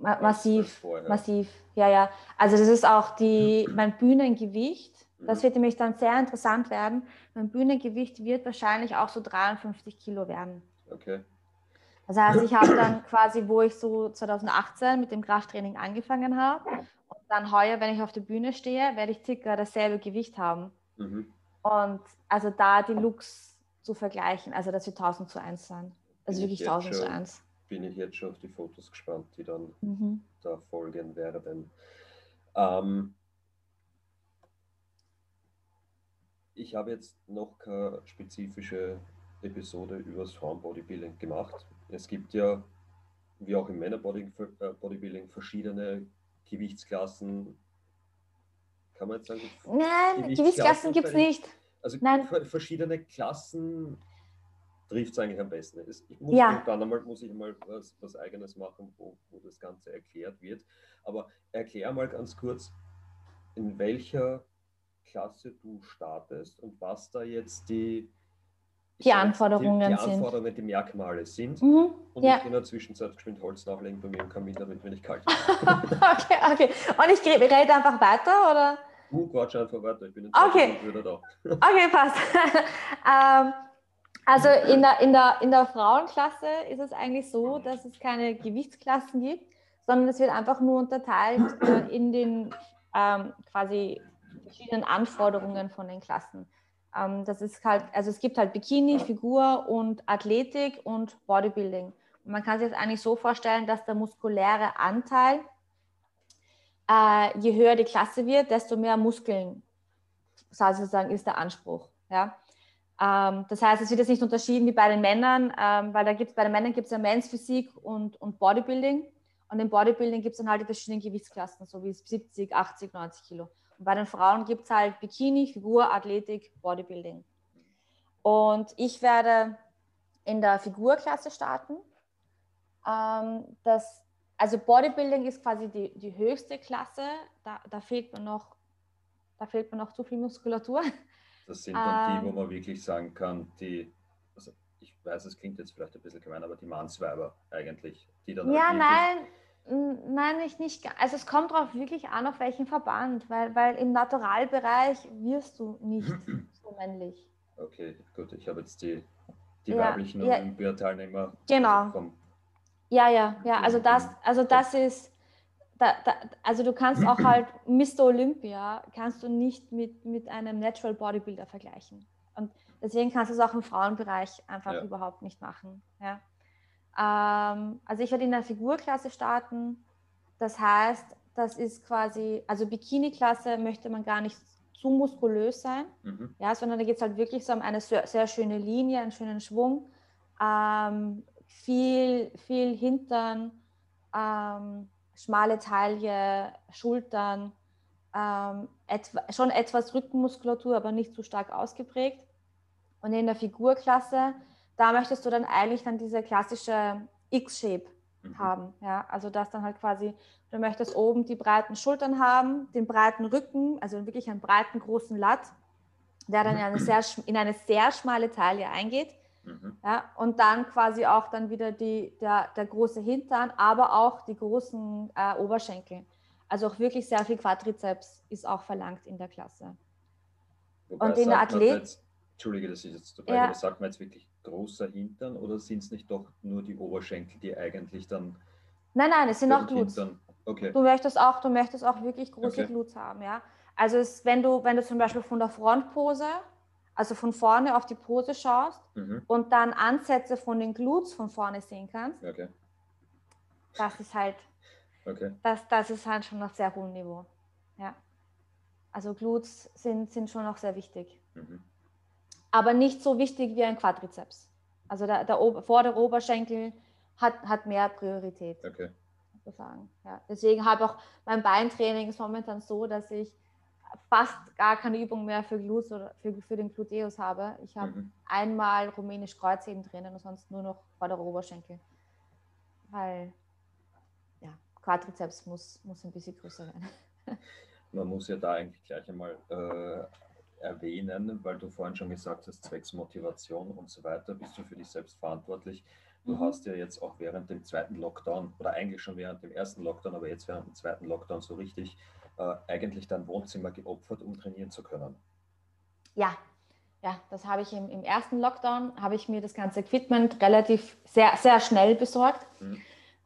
Ma massiv, massiv, ja, ja. Also das ist auch die, mein Bühnengewicht. Das mhm. wird nämlich dann sehr interessant werden. Mein Bühnengewicht wird wahrscheinlich auch so 53 Kilo werden. Okay. Das heißt, ich habe dann quasi, wo ich so 2018 mit dem Krafttraining angefangen habe, dann heuer, wenn ich auf der Bühne stehe, werde ich circa dasselbe Gewicht haben. Mhm. Und also da die Looks zu vergleichen, also dass wir 1000 zu 1 sein. Also wirklich 1000 zu 1 bin ich jetzt schon auf die Fotos gespannt, die dann mhm. da folgen werden. Ähm, ich habe jetzt noch keine spezifische Episode über das Frauenbodybuilding gemacht. Es gibt ja, wie auch im Männerbodybuilding, äh, verschiedene Gewichtsklassen. Kann man jetzt sagen? Nein, Gewichtsklassen, Gewichtsklassen gibt es nicht. Also Nein. verschiedene Klassen trifft es eigentlich am besten. Ich muss ja. irgendwann einmal muss ich mal was, was Eigenes machen, wo, wo das Ganze erklärt wird. Aber erklär mal ganz kurz, in welcher Klasse du startest und was da jetzt die, die Anforderungen die, die Anforderungen, sind. die Merkmale sind. Mhm. Und ja. ich in der Zwischenzeit geschwind Holz nachlegen bei mir im Kamin, damit mir nicht kalt okay, okay. Und ich rede einfach weiter, oder? Du quatsch einfach weiter, ich bin in okay. wieder da. okay, passt. ähm, also in der, in, der, in der Frauenklasse ist es eigentlich so, dass es keine Gewichtsklassen gibt, sondern es wird einfach nur unterteilt äh, in den ähm, quasi verschiedenen Anforderungen von den Klassen. Ähm, das ist halt, also es gibt halt Bikini, Figur und Athletik und Bodybuilding. Und man kann sich das eigentlich so vorstellen, dass der muskuläre Anteil, äh, je höher die Klasse wird, desto mehr Muskeln sozusagen ist der Anspruch. Ja? Ähm, das heißt, es wird jetzt nicht unterschieden wie bei den Männern, ähm, weil da gibt's, bei den Männern gibt es ja Men's Physik und, und Bodybuilding. Und im Bodybuilding gibt es dann halt die verschiedenen Gewichtsklassen, so wie 70, 80, 90 Kilo. Bei den Frauen gibt es halt Bikini, Figur, Athletik, Bodybuilding. Und ich werde in der Figurklasse starten. Ähm, das, also Bodybuilding ist quasi die, die höchste Klasse. Da, da, fehlt mir noch, da fehlt mir noch zu viel Muskulatur. Das sind dann ähm, die, wo ähm. man wirklich sagen kann, die, also ich weiß, es klingt jetzt vielleicht ein bisschen gemein, aber die Mannsweiber eigentlich, die dann. Ja, nein, nein, ich nicht. Also es kommt darauf wirklich an, auf welchen Verband, weil, weil im Naturalbereich wirst du nicht so männlich. Okay, gut, ich habe jetzt die, die ja, weiblichen ja, Olympiateilnehmer genau. vom ja, ja, ja. Also das, also das ist, da, da, also du kannst auch halt Mr. Olympia kannst du nicht mit, mit einem Natural Bodybuilder vergleichen. Und deswegen kannst du es auch im Frauenbereich einfach ja. überhaupt nicht machen. Ja. Ähm, also ich werde in der Figurklasse starten. Das heißt, das ist quasi, also Bikini-Klasse möchte man gar nicht zu muskulös sein, mhm. ja, sondern da geht es halt wirklich so um eine sehr, sehr, schöne Linie, einen schönen Schwung, ähm, viel, viel Hintern, ähm, schmale Taille, Schultern, ähm, etwa, schon etwas Rückenmuskulatur, aber nicht zu stark ausgeprägt. Und in der Figurklasse, da möchtest du dann eigentlich dann diese klassische X-Shape mhm. haben. Ja? Also dass dann halt quasi, du möchtest oben die breiten Schultern haben, den breiten Rücken, also wirklich einen breiten großen Latt, der dann in eine sehr, in eine sehr schmale Taille eingeht Mhm. Ja, und dann quasi auch dann wieder die, der, der große Hintern, aber auch die großen äh, Oberschenkel. Also auch wirklich sehr viel Quadrizeps ist auch verlangt in der Klasse. Wobei und in der Athlet. Entschuldige, dass ich jetzt dabei ja. sagt man jetzt wirklich großer Hintern oder sind es nicht doch nur die Oberschenkel, die eigentlich dann. Nein, nein, es sind auch Glutes. Okay. Du möchtest auch, du möchtest auch wirklich große okay. Glutes haben, ja. Also es, wenn du, wenn du zum Beispiel von der Frontpose also von vorne auf die Pose schaust mhm. und dann Ansätze von den Glutes von vorne sehen kannst, okay. das ist halt, okay. das, das ist halt schon auf sehr hohem Niveau. Ja. Also Glutes sind, sind schon auch sehr wichtig. Mhm. Aber nicht so wichtig wie ein Quadrizeps. Also der, der Ober, vordere Oberschenkel hat, hat mehr Priorität. Okay. Sagen. Ja. Deswegen habe auch mein Beintraining ist momentan so, dass ich fast gar keine Übung mehr für Glutes oder für, für den Gluteus habe. Ich habe mhm. einmal rumänisch Kreuzheben drinnen und sonst nur noch vordere Oberschenkel. Weil ja, Quadrizeps muss, muss ein bisschen größer werden. Man muss ja da eigentlich gleich einmal äh, erwähnen, weil du vorhin schon gesagt hast, zwecks Motivation und so weiter, bist du für dich selbst verantwortlich. Du mhm. hast ja jetzt auch während dem zweiten Lockdown oder eigentlich schon während dem ersten Lockdown, aber jetzt während dem zweiten Lockdown so richtig äh, eigentlich dein Wohnzimmer geopfert, um trainieren zu können. Ja, ja, das habe ich im, im ersten Lockdown, habe ich mir das ganze Equipment relativ sehr, sehr schnell besorgt. Mhm.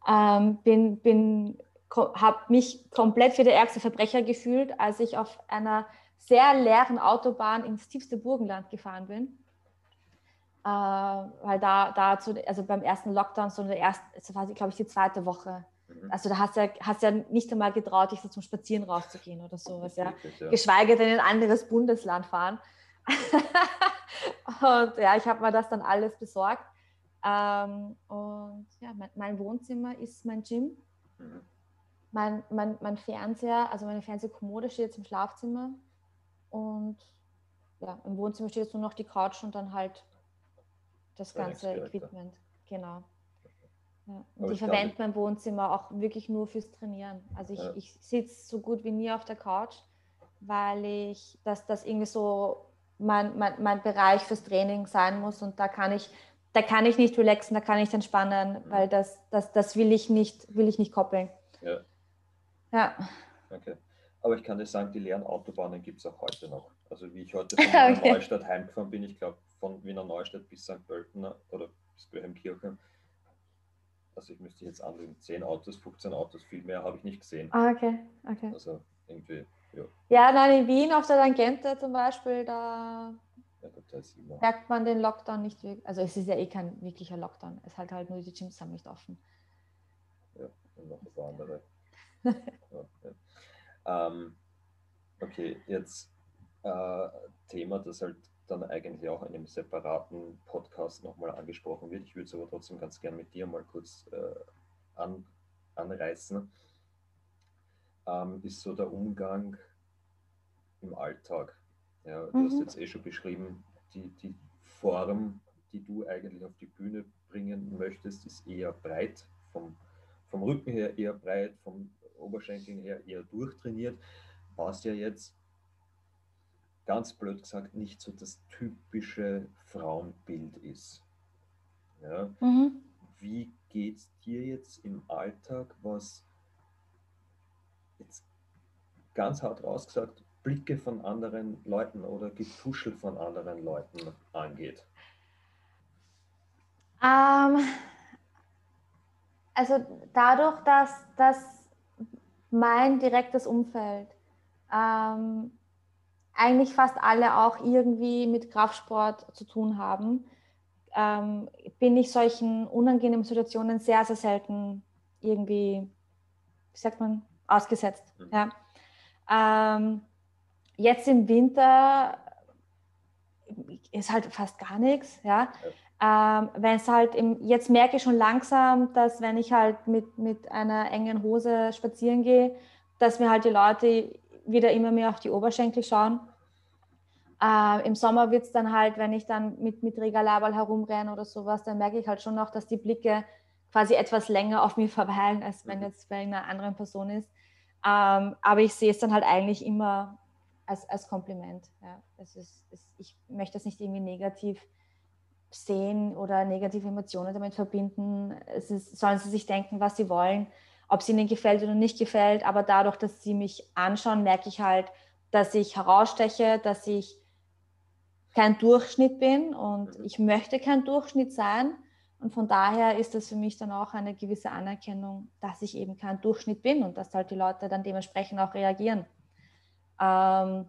Ähm, bin, bin, habe mich komplett für der ärgste Verbrecher gefühlt, als ich auf einer sehr leeren Autobahn ins tiefste Burgenland gefahren bin. Äh, weil da, da zu, also beim ersten Lockdown, so der erste, war, glaube ich, die zweite Woche, Mhm. Also da hast du ja, hast ja nicht einmal getraut, dich so zum Spazieren rauszugehen oder sowas, ja. ja. Geschweige denn in ein anderes Bundesland fahren. und ja, ich habe mir das dann alles besorgt. Ähm, und ja, mein, mein, Wohnzimmer ist mein Gym. Mhm. Mein, mein, mein Fernseher, also meine Fernsehkommode steht jetzt im Schlafzimmer. Und ja, im Wohnzimmer steht jetzt nur noch die Couch und dann halt das ganze Equipment. Genau. Ja. Und Aber ich verwende mein Wohnzimmer auch wirklich nur fürs Trainieren. Also ich, ja. ich sitze so gut wie nie auf der Couch, weil ich, dass das irgendwie so mein, mein, mein Bereich fürs Training sein muss und da kann ich, da kann ich nicht relaxen, da kann ich entspannen, mhm. weil das, das, das will ich nicht, will ich nicht koppeln. Ja. Ja. Okay. Aber ich kann dir sagen, die leeren Autobahnen gibt es auch heute noch. Also wie ich heute von Wiener okay. Neustadt heimgefahren bin, ich glaube von Wiener Neustadt bis St. Pölten oder bis Böhemkirchen. Also ich müsste jetzt anlegen, 10 Autos, 15 Autos, viel mehr habe ich nicht gesehen. Ah, okay, okay. Also irgendwie, ja. Ja, nein, in Wien auf der Tangente zum Beispiel, da ja, merkt man den Lockdown nicht wirklich. Also es ist ja eh kein wirklicher Lockdown. Es ist halt halt nur die Gyms haben nicht offen. Ja, und noch ein paar andere. ja, ja. Ähm, okay, jetzt äh, Thema, das halt dann eigentlich auch in einem separaten Podcast nochmal angesprochen wird. Ich würde es aber trotzdem ganz gern mit dir mal kurz äh, an, anreißen. Ähm, ist so der Umgang im Alltag. Ja, du mhm. hast jetzt eh schon beschrieben, die, die Form, die du eigentlich auf die Bühne bringen möchtest, ist eher breit, vom, vom Rücken her eher breit, vom Oberschenkeln her eher durchtrainiert. Was ja jetzt ganz blöd gesagt nicht so das typische Frauenbild ist. Ja? Mhm. Wie geht es dir jetzt im Alltag, was jetzt ganz hart rausgesagt Blicke von anderen Leuten oder Getuschel von anderen Leuten angeht? Ähm, also dadurch, dass, dass mein direktes Umfeld ähm, eigentlich fast alle auch irgendwie mit Kraftsport zu tun haben, ähm, bin ich solchen unangenehmen Situationen sehr, sehr selten irgendwie, wie sagt man, ausgesetzt. Mhm. Ja. Ähm, jetzt im Winter ist halt fast gar nichts. Ja. Ähm, wenn es halt im, jetzt merke ich schon langsam, dass wenn ich halt mit, mit einer engen Hose spazieren gehe, dass mir halt die Leute wieder immer mehr auf die Oberschenkel schauen. Äh, Im Sommer wird es dann halt, wenn ich dann mit, mit Regalabal herumrenne oder sowas, dann merke ich halt schon noch, dass die Blicke quasi etwas länger auf mir verweilen, als wenn mhm. jetzt bei einer anderen Person ist. Ähm, aber ich sehe es dann halt eigentlich immer als, als Kompliment. Ja. Es ist, es, ich möchte das nicht irgendwie negativ sehen oder negative Emotionen damit verbinden. Es ist, sollen sie sich denken, was sie wollen ob es ihnen gefällt oder nicht gefällt. Aber dadurch, dass sie mich anschauen, merke ich halt, dass ich heraussteche, dass ich kein Durchschnitt bin und mhm. ich möchte kein Durchschnitt sein. Und von daher ist das für mich dann auch eine gewisse Anerkennung, dass ich eben kein Durchschnitt bin und dass halt die Leute dann dementsprechend auch reagieren. Ähm,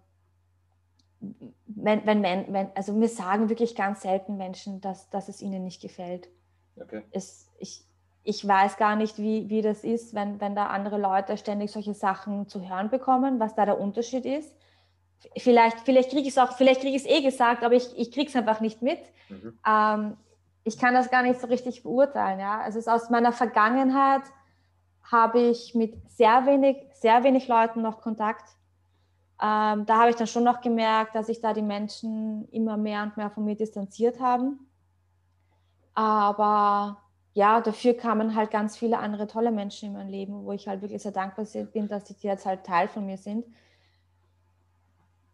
wenn, wenn, wenn, also mir sagen wirklich ganz selten Menschen, dass, dass es ihnen nicht gefällt. Okay. Es, ich, ich weiß gar nicht, wie, wie das ist, wenn, wenn da andere Leute ständig solche Sachen zu hören bekommen, was da der Unterschied ist. Vielleicht, vielleicht kriege ich es auch, vielleicht kriege ich es eh gesagt, aber ich, ich kriege es einfach nicht mit. Mhm. Ähm, ich kann das gar nicht so richtig beurteilen. Ja? Also es aus meiner Vergangenheit habe ich mit sehr wenig, sehr wenig Leuten noch Kontakt. Ähm, da habe ich dann schon noch gemerkt, dass sich da die Menschen immer mehr und mehr von mir distanziert haben. Aber ja, dafür kamen halt ganz viele andere tolle Menschen in mein Leben, wo ich halt wirklich sehr dankbar bin, dass die jetzt halt Teil von mir sind.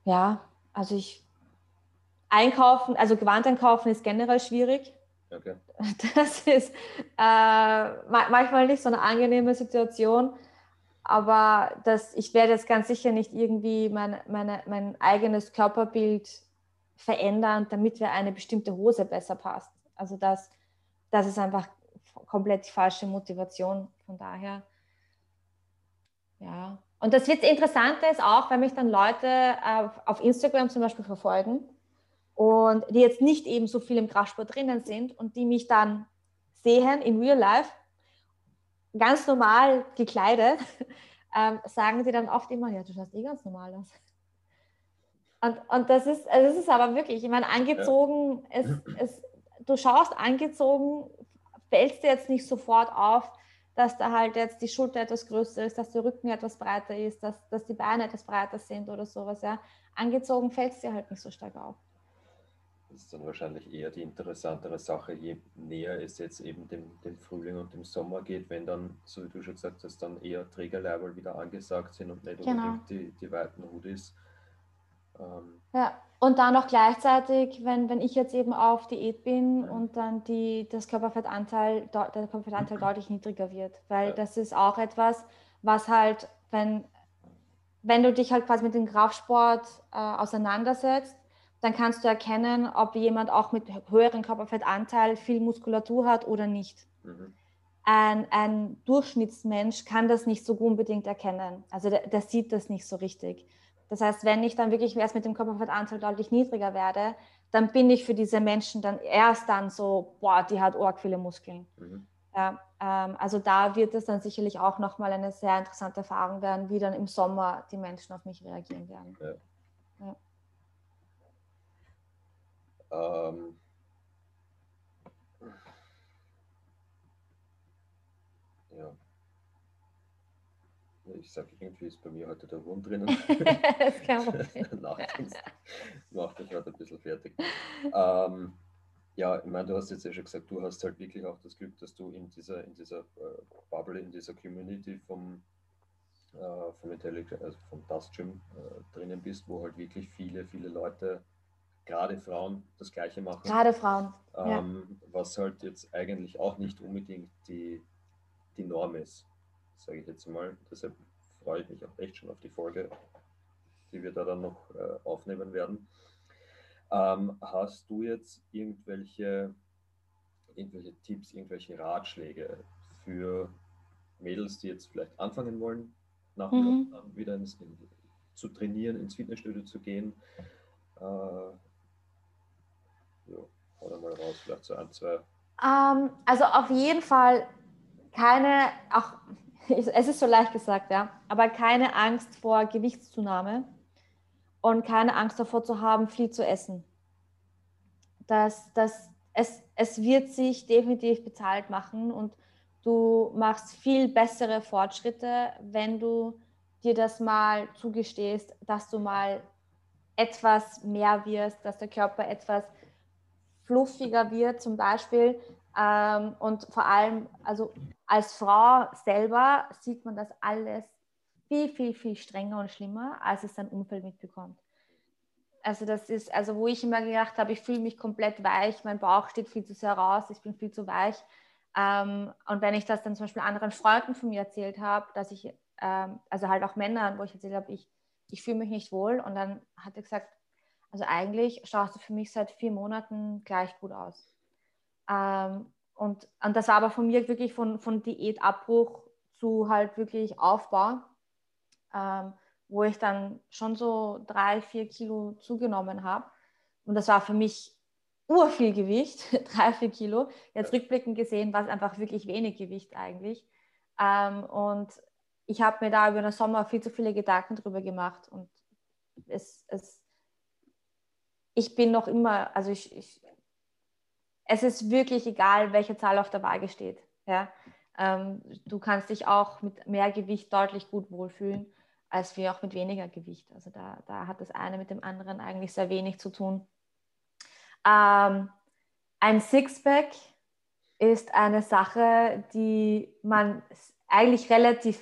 Ja, also ich einkaufen, also Gewand einkaufen ist generell schwierig. Okay. Das ist äh, manchmal nicht so eine angenehme Situation, aber das, ich werde jetzt ganz sicher nicht irgendwie mein, meine, mein eigenes Körperbild verändern, damit mir eine bestimmte Hose besser passt. Also das, das ist einfach komplett falsche Motivation. Von daher, ja. Und das wird Interessante ist auch, wenn mich dann Leute auf, auf Instagram zum Beispiel verfolgen und die jetzt nicht eben so viel im Kraftsport drinnen sind und die mich dann sehen in Real Life, ganz normal gekleidet, ähm, sagen sie dann oft immer, ja, du schaust eh ganz normal aus. Und, und das, ist, also das ist aber wirklich, ich meine, angezogen, ja. es, es, du schaust angezogen fällt es dir jetzt nicht sofort auf, dass da halt jetzt die Schulter etwas größer ist, dass der Rücken etwas breiter ist, dass, dass die Beine etwas breiter sind oder sowas. Ja. Angezogen fällt es dir halt nicht so stark auf. Das ist dann wahrscheinlich eher die interessantere Sache, je näher es jetzt eben dem, dem Frühling und dem Sommer geht, wenn dann, so wie du schon gesagt hast, dann eher Trägerleibel wieder angesagt sind und nicht genau. unbedingt die, die weiten Hoodies. Ähm, ja, und dann auch gleichzeitig, wenn, wenn ich jetzt eben auf Diät bin ja. und dann die, das Körperfettanteil, der Körperfettanteil deutlich niedriger wird, weil ja. das ist auch etwas, was halt, wenn, wenn du dich halt quasi mit dem Kraftsport äh, auseinandersetzt, dann kannst du erkennen, ob jemand auch mit höherem Körperfettanteil viel Muskulatur hat oder nicht. Mhm. Ein, ein, Durchschnittsmensch kann das nicht so unbedingt erkennen. Also der, der, sieht das nicht so richtig. Das heißt, wenn ich dann wirklich erst mit dem Körperfettanteil deutlich niedriger werde, dann bin ich für diese Menschen dann erst dann so, boah, die hat arg viele Muskeln. Mhm. Ja, ähm, also da wird es dann sicherlich auch nochmal eine sehr interessante Erfahrung werden, wie dann im Sommer die Menschen auf mich reagieren werden. Ja. Ja. Ähm, ja. Ich sage, irgendwie ist bei mir heute der Wurm drinnen. das kann man Macht mich heute ein bisschen fertig. Ähm, ja, ich meine, du hast jetzt ja schon gesagt, du hast halt wirklich auch das Glück, dass du in dieser, in dieser äh, Bubble, in dieser Community vom, äh, vom Intellig also vom Dust Gym äh, drinnen bist, wo halt wirklich viele, viele Leute gerade Frauen das Gleiche machen. Gerade Frauen. Ähm, ja. Was halt jetzt eigentlich auch nicht unbedingt die, die Norm ist, sage ich jetzt mal. Deshalb freue ich mich auch echt schon auf die Folge, die wir da dann noch äh, aufnehmen werden. Ähm, hast du jetzt irgendwelche, irgendwelche Tipps, irgendwelche Ratschläge für Mädels, die jetzt vielleicht anfangen wollen, nach mhm. wieder ins, in, zu trainieren, ins Fitnessstudio zu gehen? Äh, hau mal raus, vielleicht so ein, zwei. Ähm, also auf jeden Fall keine, auch es ist so leicht gesagt, ja, aber keine Angst vor Gewichtszunahme und keine Angst davor zu haben, viel zu essen. Das, das, es, es wird sich definitiv bezahlt machen und du machst viel bessere Fortschritte, wenn du dir das mal zugestehst, dass du mal etwas mehr wirst, dass der Körper etwas fluffiger wird zum Beispiel. Ähm, und vor allem, also als Frau selber sieht man das alles viel, viel, viel strenger und schlimmer, als es sein Umfeld mitbekommt. Also das ist, also wo ich immer gedacht habe, ich fühle mich komplett weich, mein Bauch steht viel zu sehr raus, ich bin viel zu weich. Ähm, und wenn ich das dann zum Beispiel anderen Freunden von mir erzählt habe, dass ich, ähm, also halt auch Männern, wo ich erzählt habe, ich, ich fühle mich nicht wohl, und dann hat er gesagt, also eigentlich schaust du für mich seit vier Monaten gleich gut aus. Ähm, und, und das war aber von mir wirklich von, von Diätabbruch zu halt wirklich Aufbau, ähm, wo ich dann schon so drei, vier Kilo zugenommen habe. Und das war für mich urviel Gewicht, drei, vier Kilo. Jetzt rückblickend gesehen war es einfach wirklich wenig Gewicht eigentlich. Ähm, und ich habe mir da über den Sommer viel zu viele Gedanken drüber gemacht und es, es ich bin noch immer, also ich, ich, es ist wirklich egal, welche Zahl auf der Waage steht. Ja? Ähm, du kannst dich auch mit mehr Gewicht deutlich gut wohlfühlen, als wie auch mit weniger Gewicht. Also da, da hat das eine mit dem anderen eigentlich sehr wenig zu tun. Ähm, ein Sixpack ist eine Sache, die man eigentlich relativ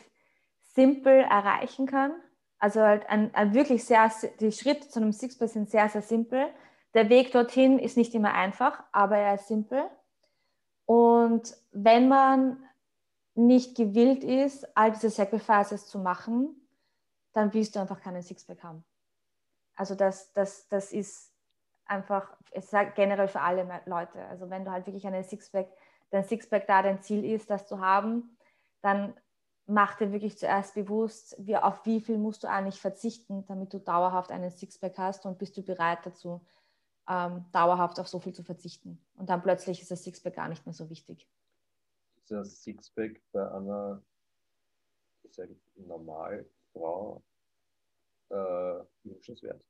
simpel erreichen kann. Also halt ein, ein wirklich sehr, die Schritte zu einem Sixpack sind sehr, sehr simpel. Der Weg dorthin ist nicht immer einfach, aber er ist simpel. Und wenn man nicht gewillt ist, all diese Sacrifices zu machen, dann willst du einfach keinen Sixpack haben. Also das, das, das ist einfach, es sagt generell für alle Leute. Also wenn du halt wirklich einen Sixpack, dein Sixpack da dein Ziel ist, das zu haben, dann mach dir wirklich zuerst bewusst, wie, auf wie viel musst du eigentlich verzichten, damit du dauerhaft einen Sixpack hast und bist du bereit dazu, ähm, dauerhaft auf so viel zu verzichten. Und dann plötzlich ist das Sixpack gar nicht mehr so wichtig. Ist das Sixpack bei einer ich sage, Normalfrau äh, wünschenswert?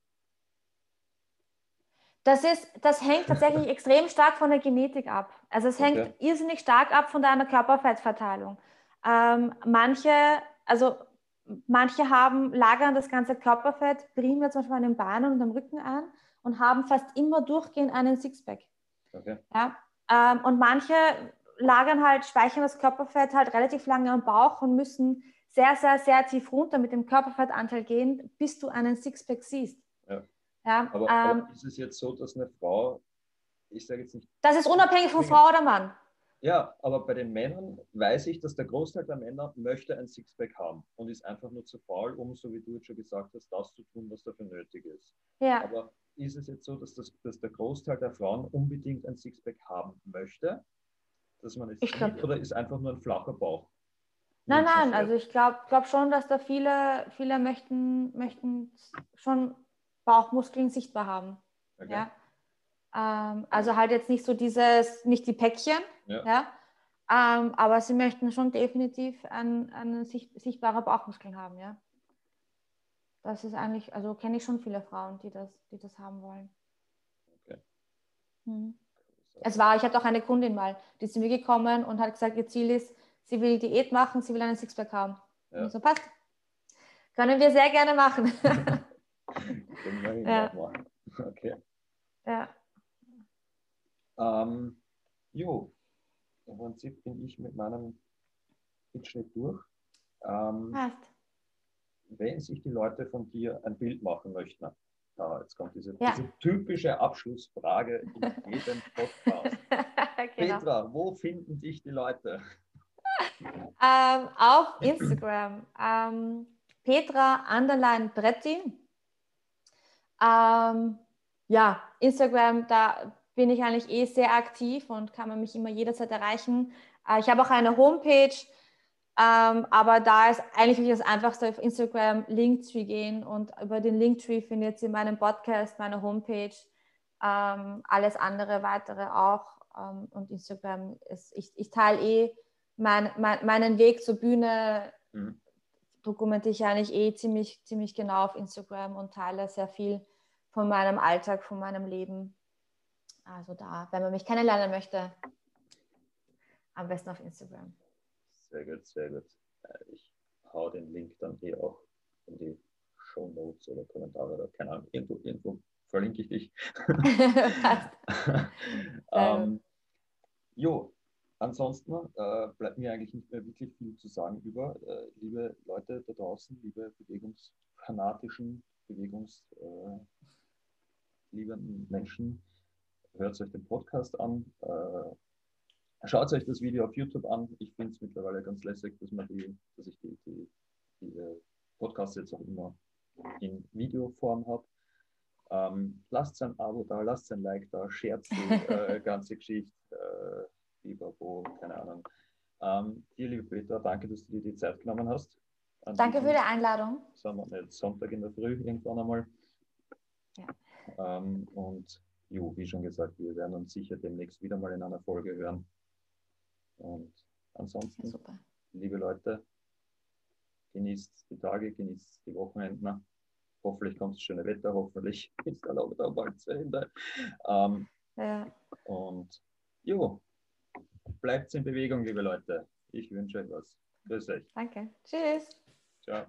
Das, ist, das hängt tatsächlich extrem stark von der Genetik ab. Also es hängt okay. irrsinnig stark ab von deiner Körperfettverteilung. Ähm, manche, also manche haben, lagern das ganze Körperfett primär zum Beispiel an den Beinen und am Rücken an und haben fast immer durchgehend einen Sixpack. Okay. Ja? Ähm, und manche lagern halt, speichern das Körperfett halt relativ lange am Bauch und müssen sehr, sehr, sehr tief runter mit dem Körperfettanteil gehen, bis du einen Sixpack siehst. Ja. Ja, aber, ähm, aber ist es jetzt so, dass eine Frau, ich sage jetzt nicht. Das ist unabhängig von Frau oder Mann. Ja, aber bei den Männern weiß ich, dass der Großteil der Männer möchte ein Sixpack haben und ist einfach nur zu faul, um, so wie du jetzt schon gesagt hast, das zu tun, was dafür nötig ist. Ja. Aber ist es jetzt so, dass, das, dass der Großteil der Frauen unbedingt ein Sixpack haben möchte, dass man es sieht, glaub, oder ist einfach nur ein flacher Bauch? Nein, nein, also ich glaube glaub schon, dass da viele, viele möchten, möchten schon Bauchmuskeln sichtbar haben. Okay. Ja? Ähm, also halt jetzt nicht so dieses, nicht die Päckchen, ja. ja? Ähm, aber sie möchten schon definitiv einen, einen sichtbaren Bauchmuskeln haben, ja. Das ist eigentlich, also kenne ich schon viele Frauen, die das, die das haben wollen. Okay. Hm. Es war, ich hatte auch eine Kundin mal, die ist zu mir gekommen und hat gesagt, ihr Ziel ist, sie will Diät machen, sie will einen Sixpack haben. Ja. Und so passt. Können wir sehr gerne machen. Können wir ja. machen. Okay. Ja. Ähm, jo, im Prinzip bin ich mit meinem Mitschnitt durch. Ähm, Passt. Wenn sich die Leute von dir ein Bild machen möchten, da, jetzt kommt diese, ja. diese typische Abschlussfrage in jedem Podcast. genau. Petra, wo finden dich die Leute? Ähm, auf Instagram. Ähm, Petra Underline Bretti. Ähm, ja, Instagram, da bin ich eigentlich eh sehr aktiv und kann man mich immer jederzeit erreichen. Äh, ich habe auch eine Homepage, ähm, aber da ist eigentlich wirklich das Einfachste auf Instagram Linktree gehen und über den Linktree findet ihr meinen Podcast, meine Homepage, ähm, alles andere weitere auch. Ähm, und Instagram ist, ich, ich teile eh mein, mein, meinen Weg zur Bühne, mhm. dokumentiere ich eigentlich eh ziemlich, ziemlich genau auf Instagram und teile sehr viel von meinem Alltag, von meinem Leben. Also da, wenn man mich kennenlernen möchte, am besten auf Instagram. Sehr gut, sehr gut. Äh, ich hau den Link dann hier auch in die Show Notes oder Kommentare oder keine Ahnung, irgendwo, irgendwo verlinke ich dich. ähm, jo, ansonsten äh, bleibt mir eigentlich nicht mehr wirklich viel zu sagen über, äh, liebe Leute da draußen, liebe bewegungsfanatischen, bewegungsliebenden äh, Menschen hört euch den Podcast an, äh, schaut euch das Video auf YouTube an. Ich finde es mittlerweile ganz lässig, dass, man die, dass ich die, die, die Podcasts jetzt auch immer in Videoform habe. Ähm, lasst ein Abo da, lasst ein Like da, scherzt die äh, ganze Geschichte, äh, Biberbo, keine Ahnung. Ähm, dir, liebe Peter, danke, dass du dir die Zeit genommen hast. Danke für die Einladung. Sonntag in der Früh irgendwann einmal. Ja. Ähm, und Jo, wie schon gesagt, wir werden uns sicher demnächst wieder mal in einer Folge hören. Und ansonsten, Super. liebe Leute, genießt die Tage, genießt die Wochenenden. Hoffentlich kommt das schöne Wetter, hoffentlich ist der Lockdown bald zu Ende. Ähm, ja. Und jo, bleibt in Bewegung, liebe Leute. Ich wünsche euch was. Grüß euch. Danke. Tschüss. Ciao.